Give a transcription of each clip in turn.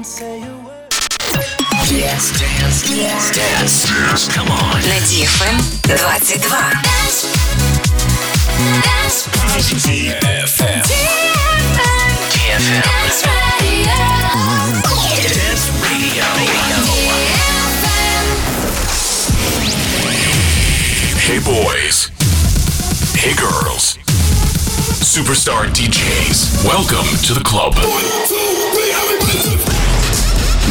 Dance, dance, dance, dance, dance, come on. На DFM 22. Dance. Dance. DFM. DFM. Dance Radio. Dance Radio. Hey boys. Hey girls. Superstar DJs. Welcome to the club.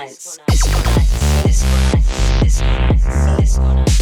nights. Disco nights. Disco nights. Disco nights. Disco nights.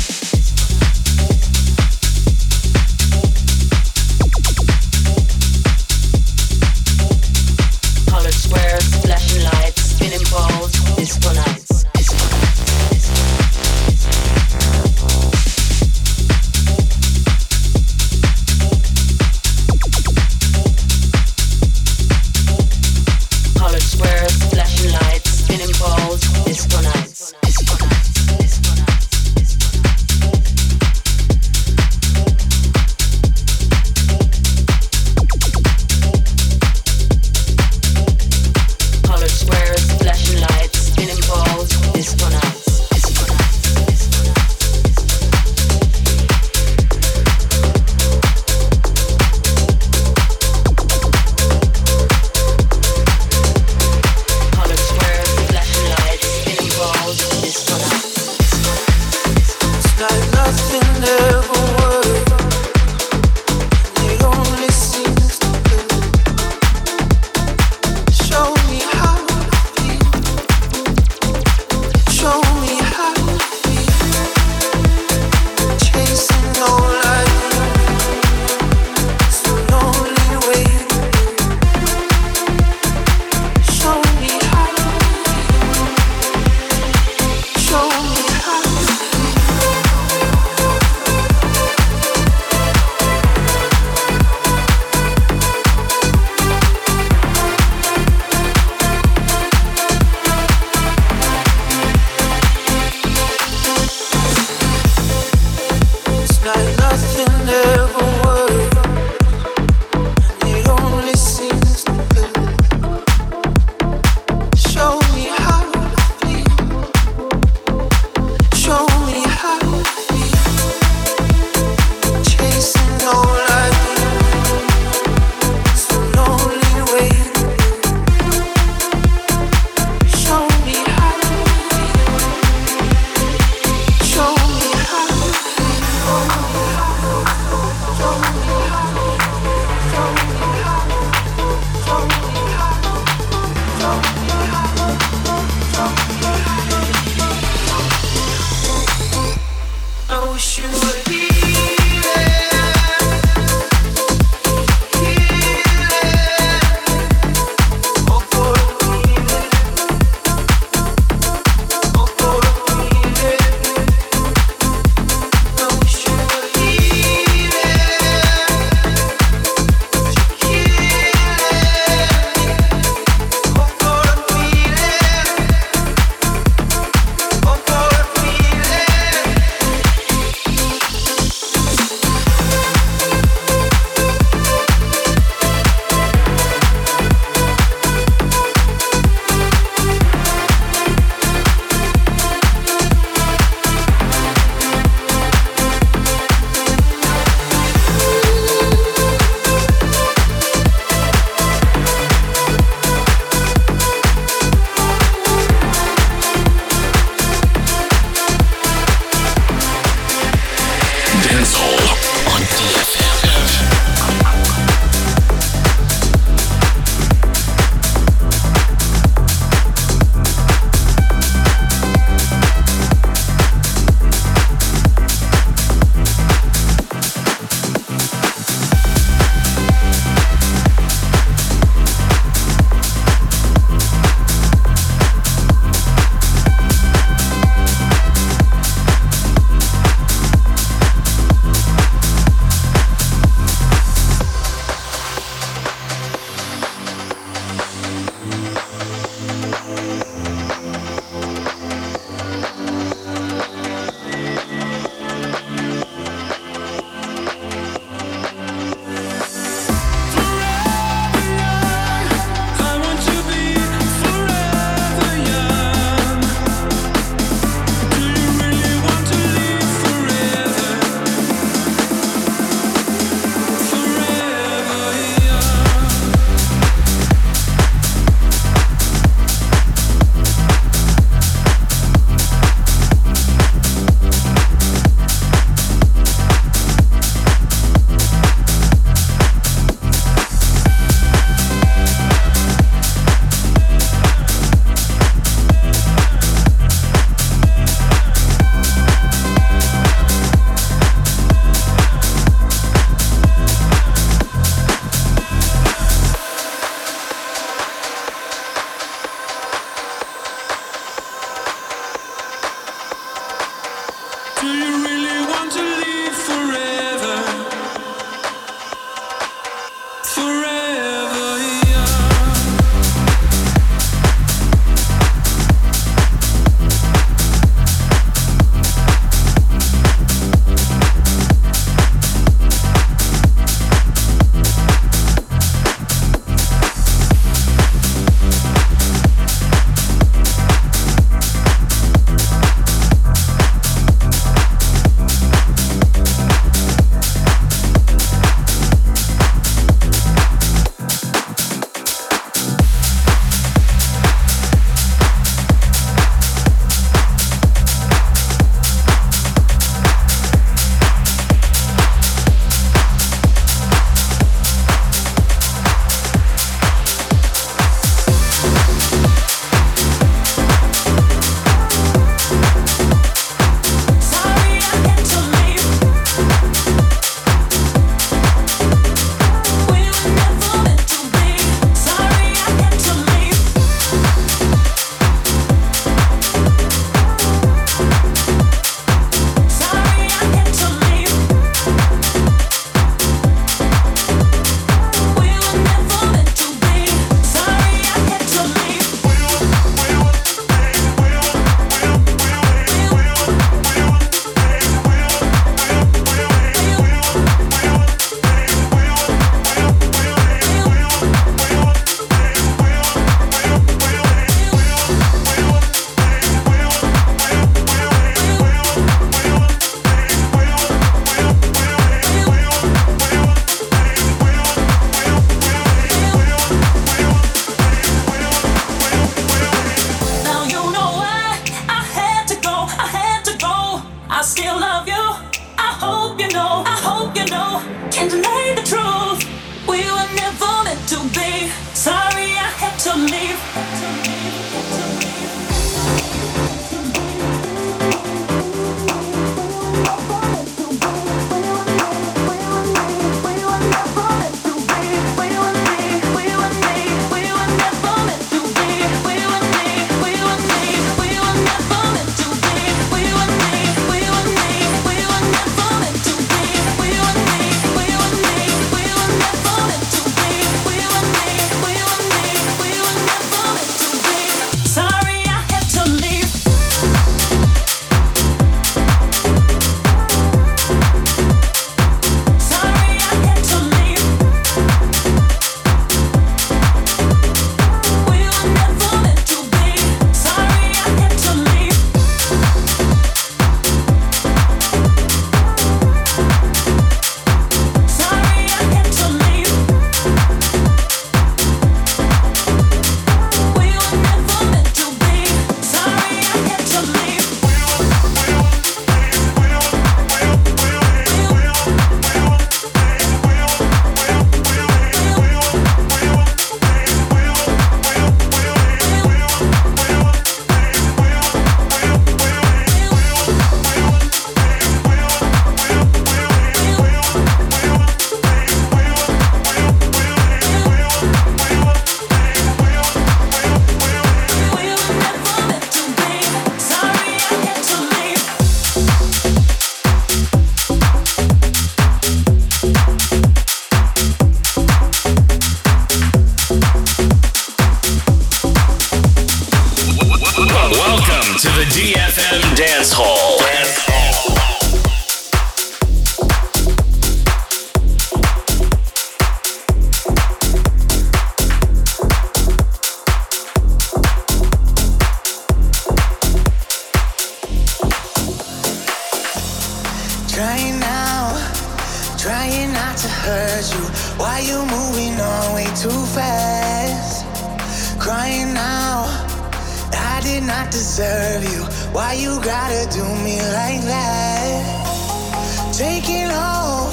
you gotta do me like that? Take it all,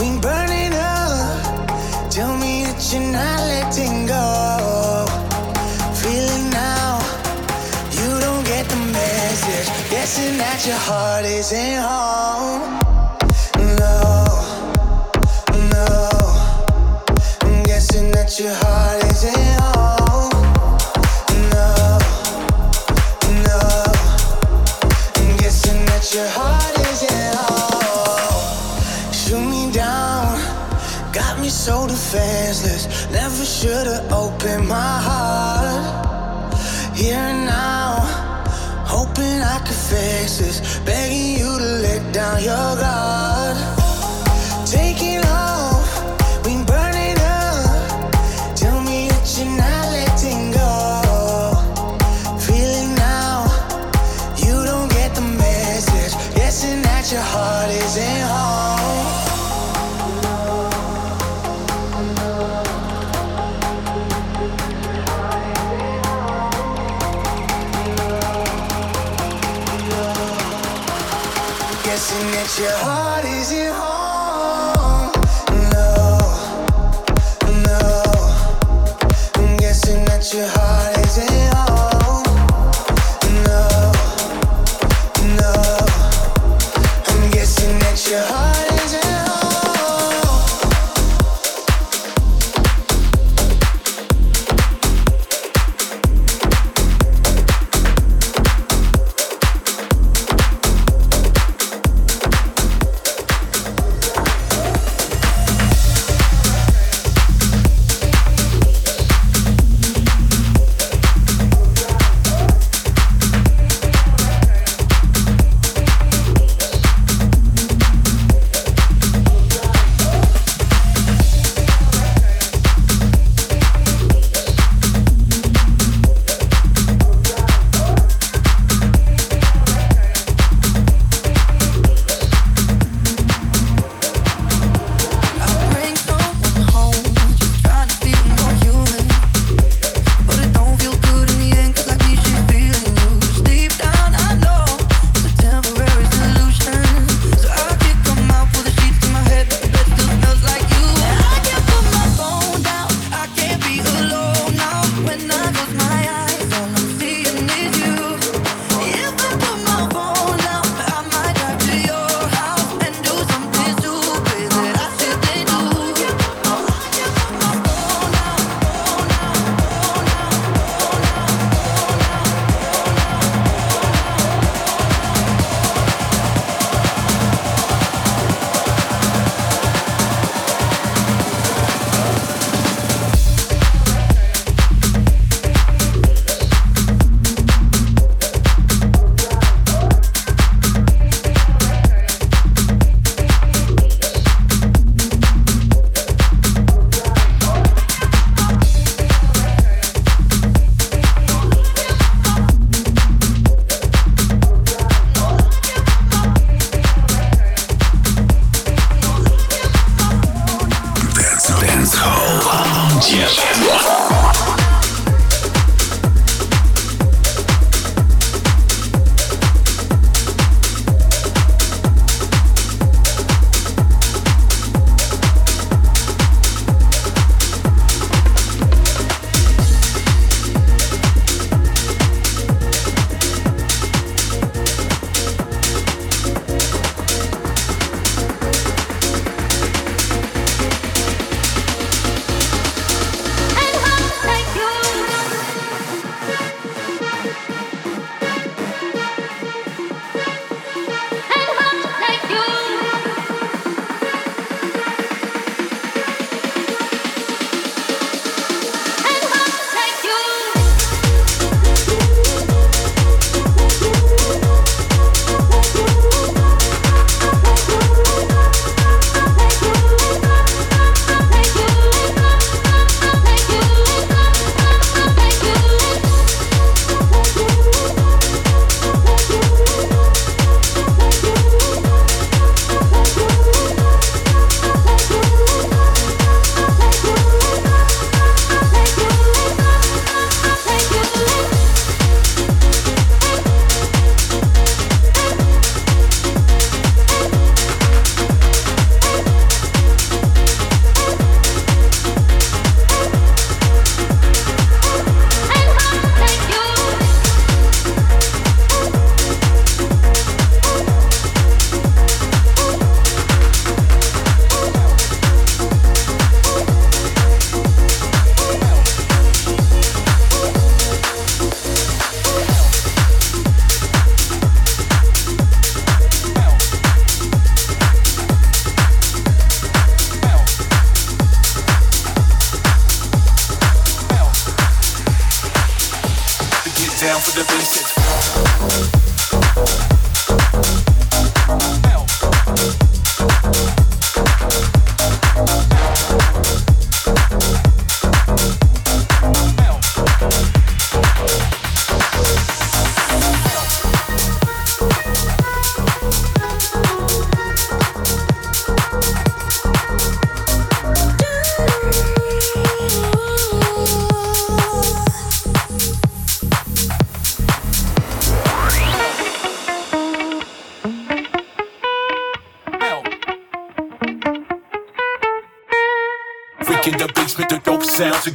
we burning up. Tell me that you're not letting go. Feeling now, you don't get the message. Guessing that your heart isn't home. Faces begging you to let down your guard.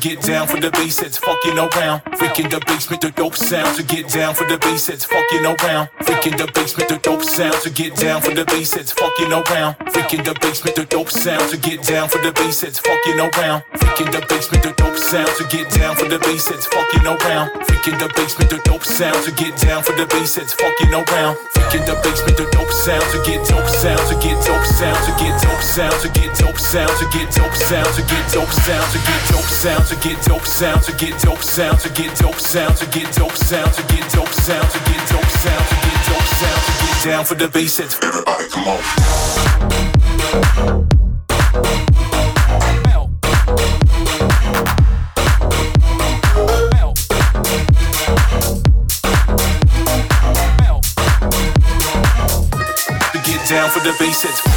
Get down for the bass, it's fucking around. Freaking the basement, the dope sound to get down for the bass, it's fucking around. Freaking the basement, the dope sound to get down for the bass, it's fucking around. Freaking the basement, the dope sound to get down for the bass, it's fucking around. Freaking the basement, the dope sound to get down for the bass, it's fucking around. Freaking the basement, the dope sound to get down for the bass, it's fucking around. Freaking the basement, the dope sound to get dope sound to get dope sound to get dope sound to get dope sound to get dope sound to get dope sound to get dope sound to get dope sound to get dope sound to get dope sound to get dope sound to get dope sound to get dope sound to get dope sound to get down for the bass. Everybody, come on. the basics.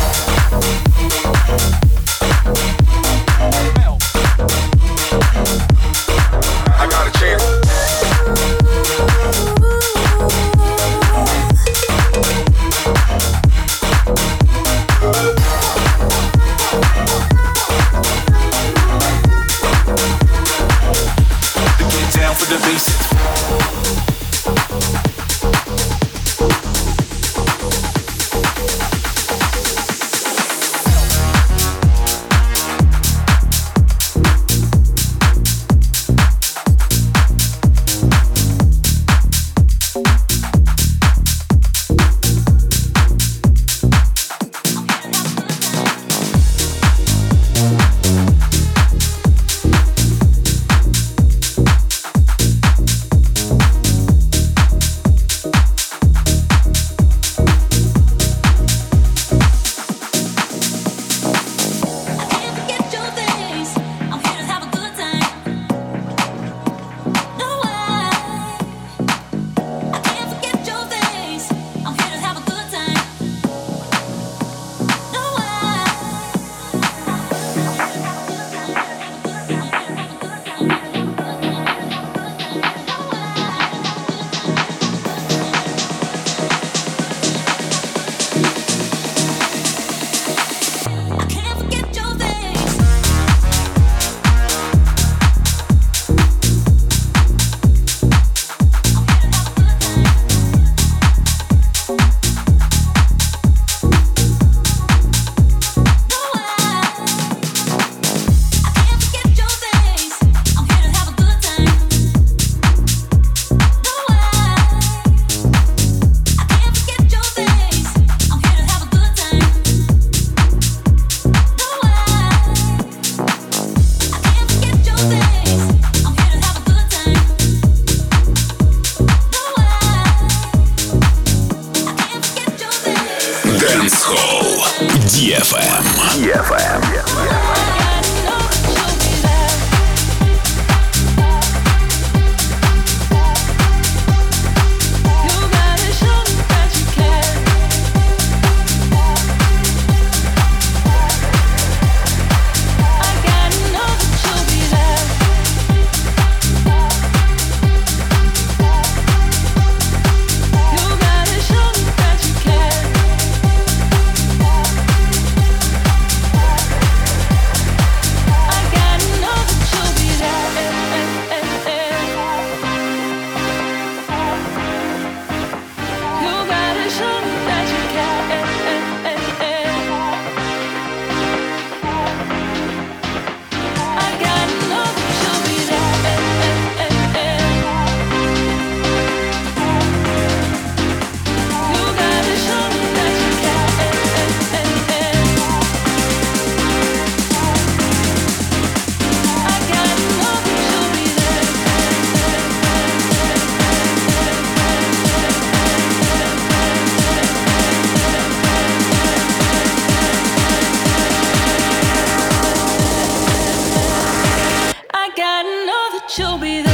she'll be there.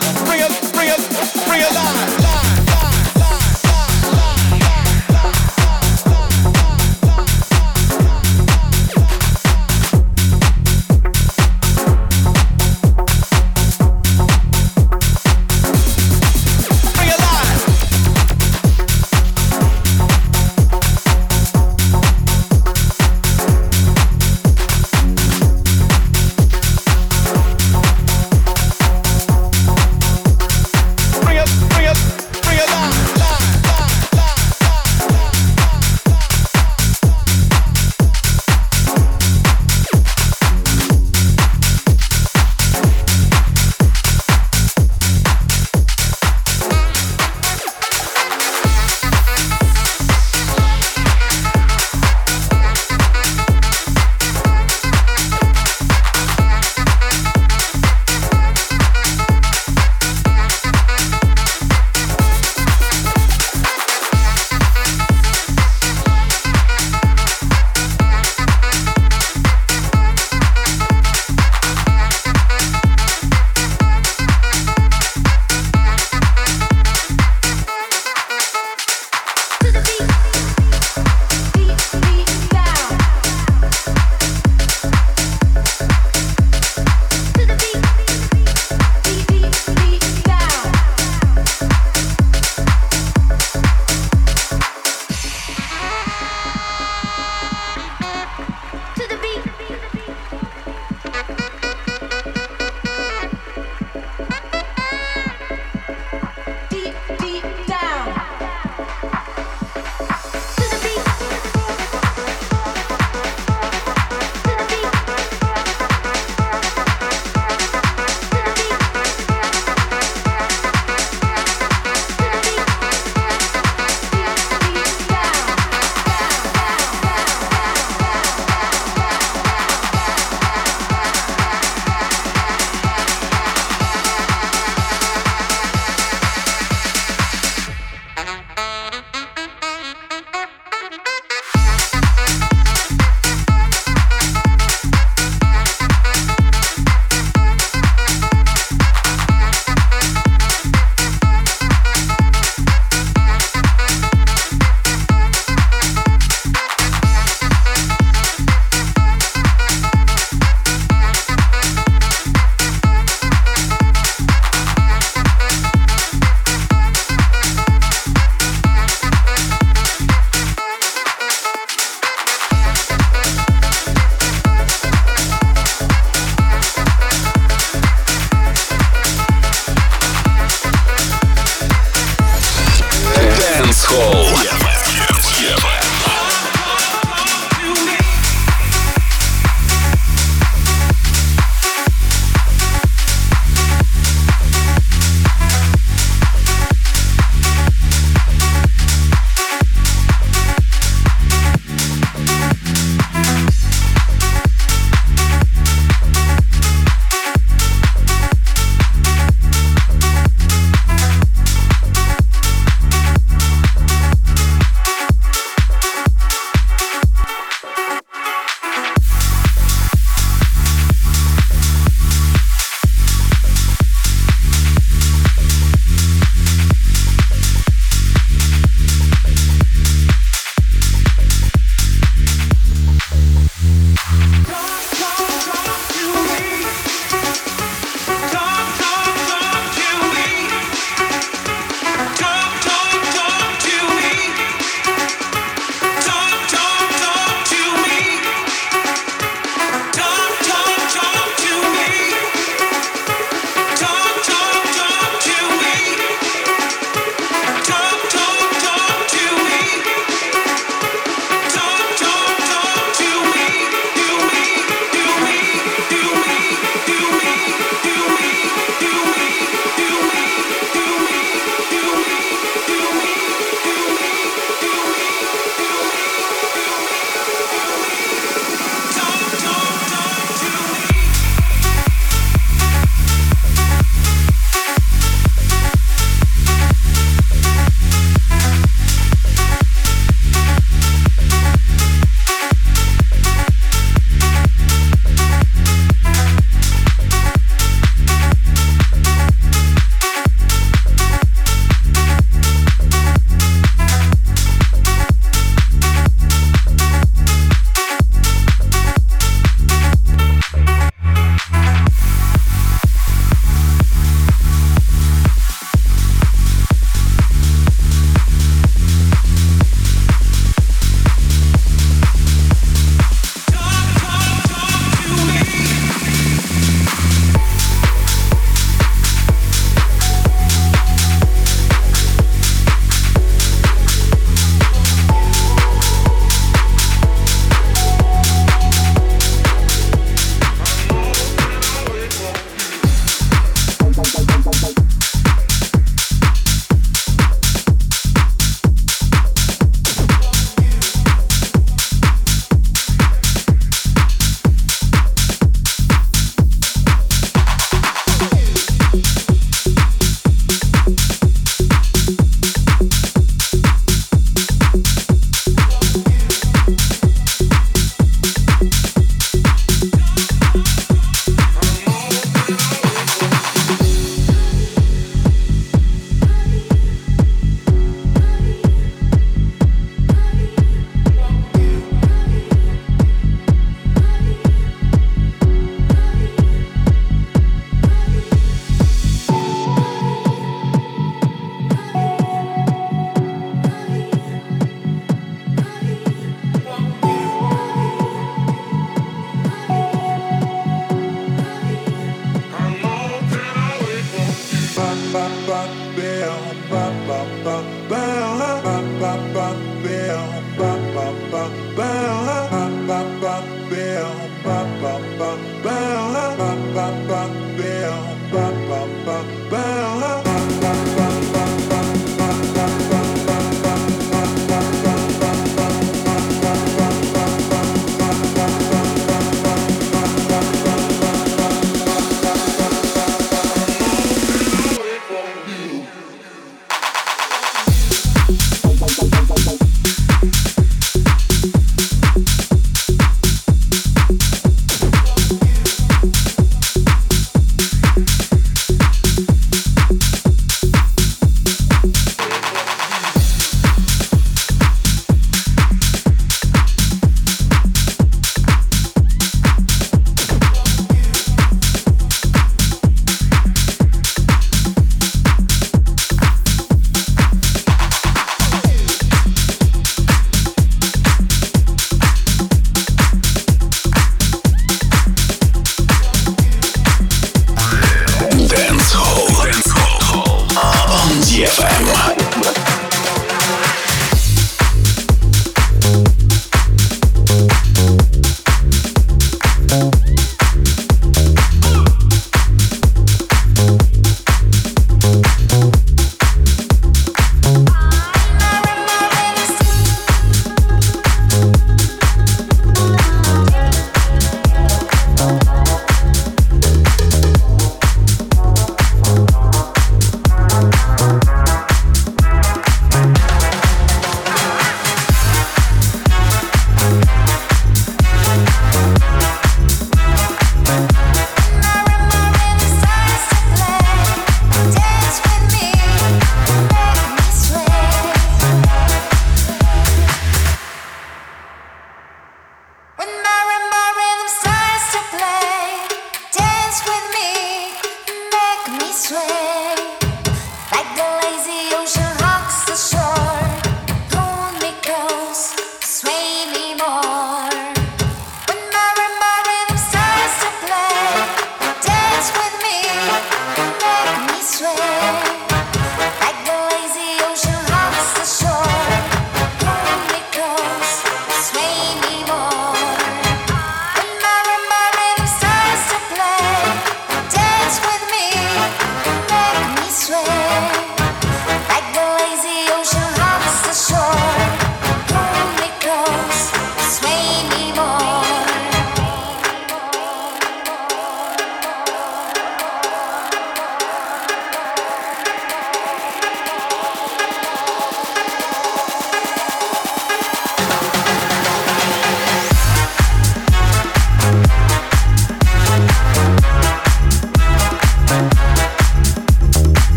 forever.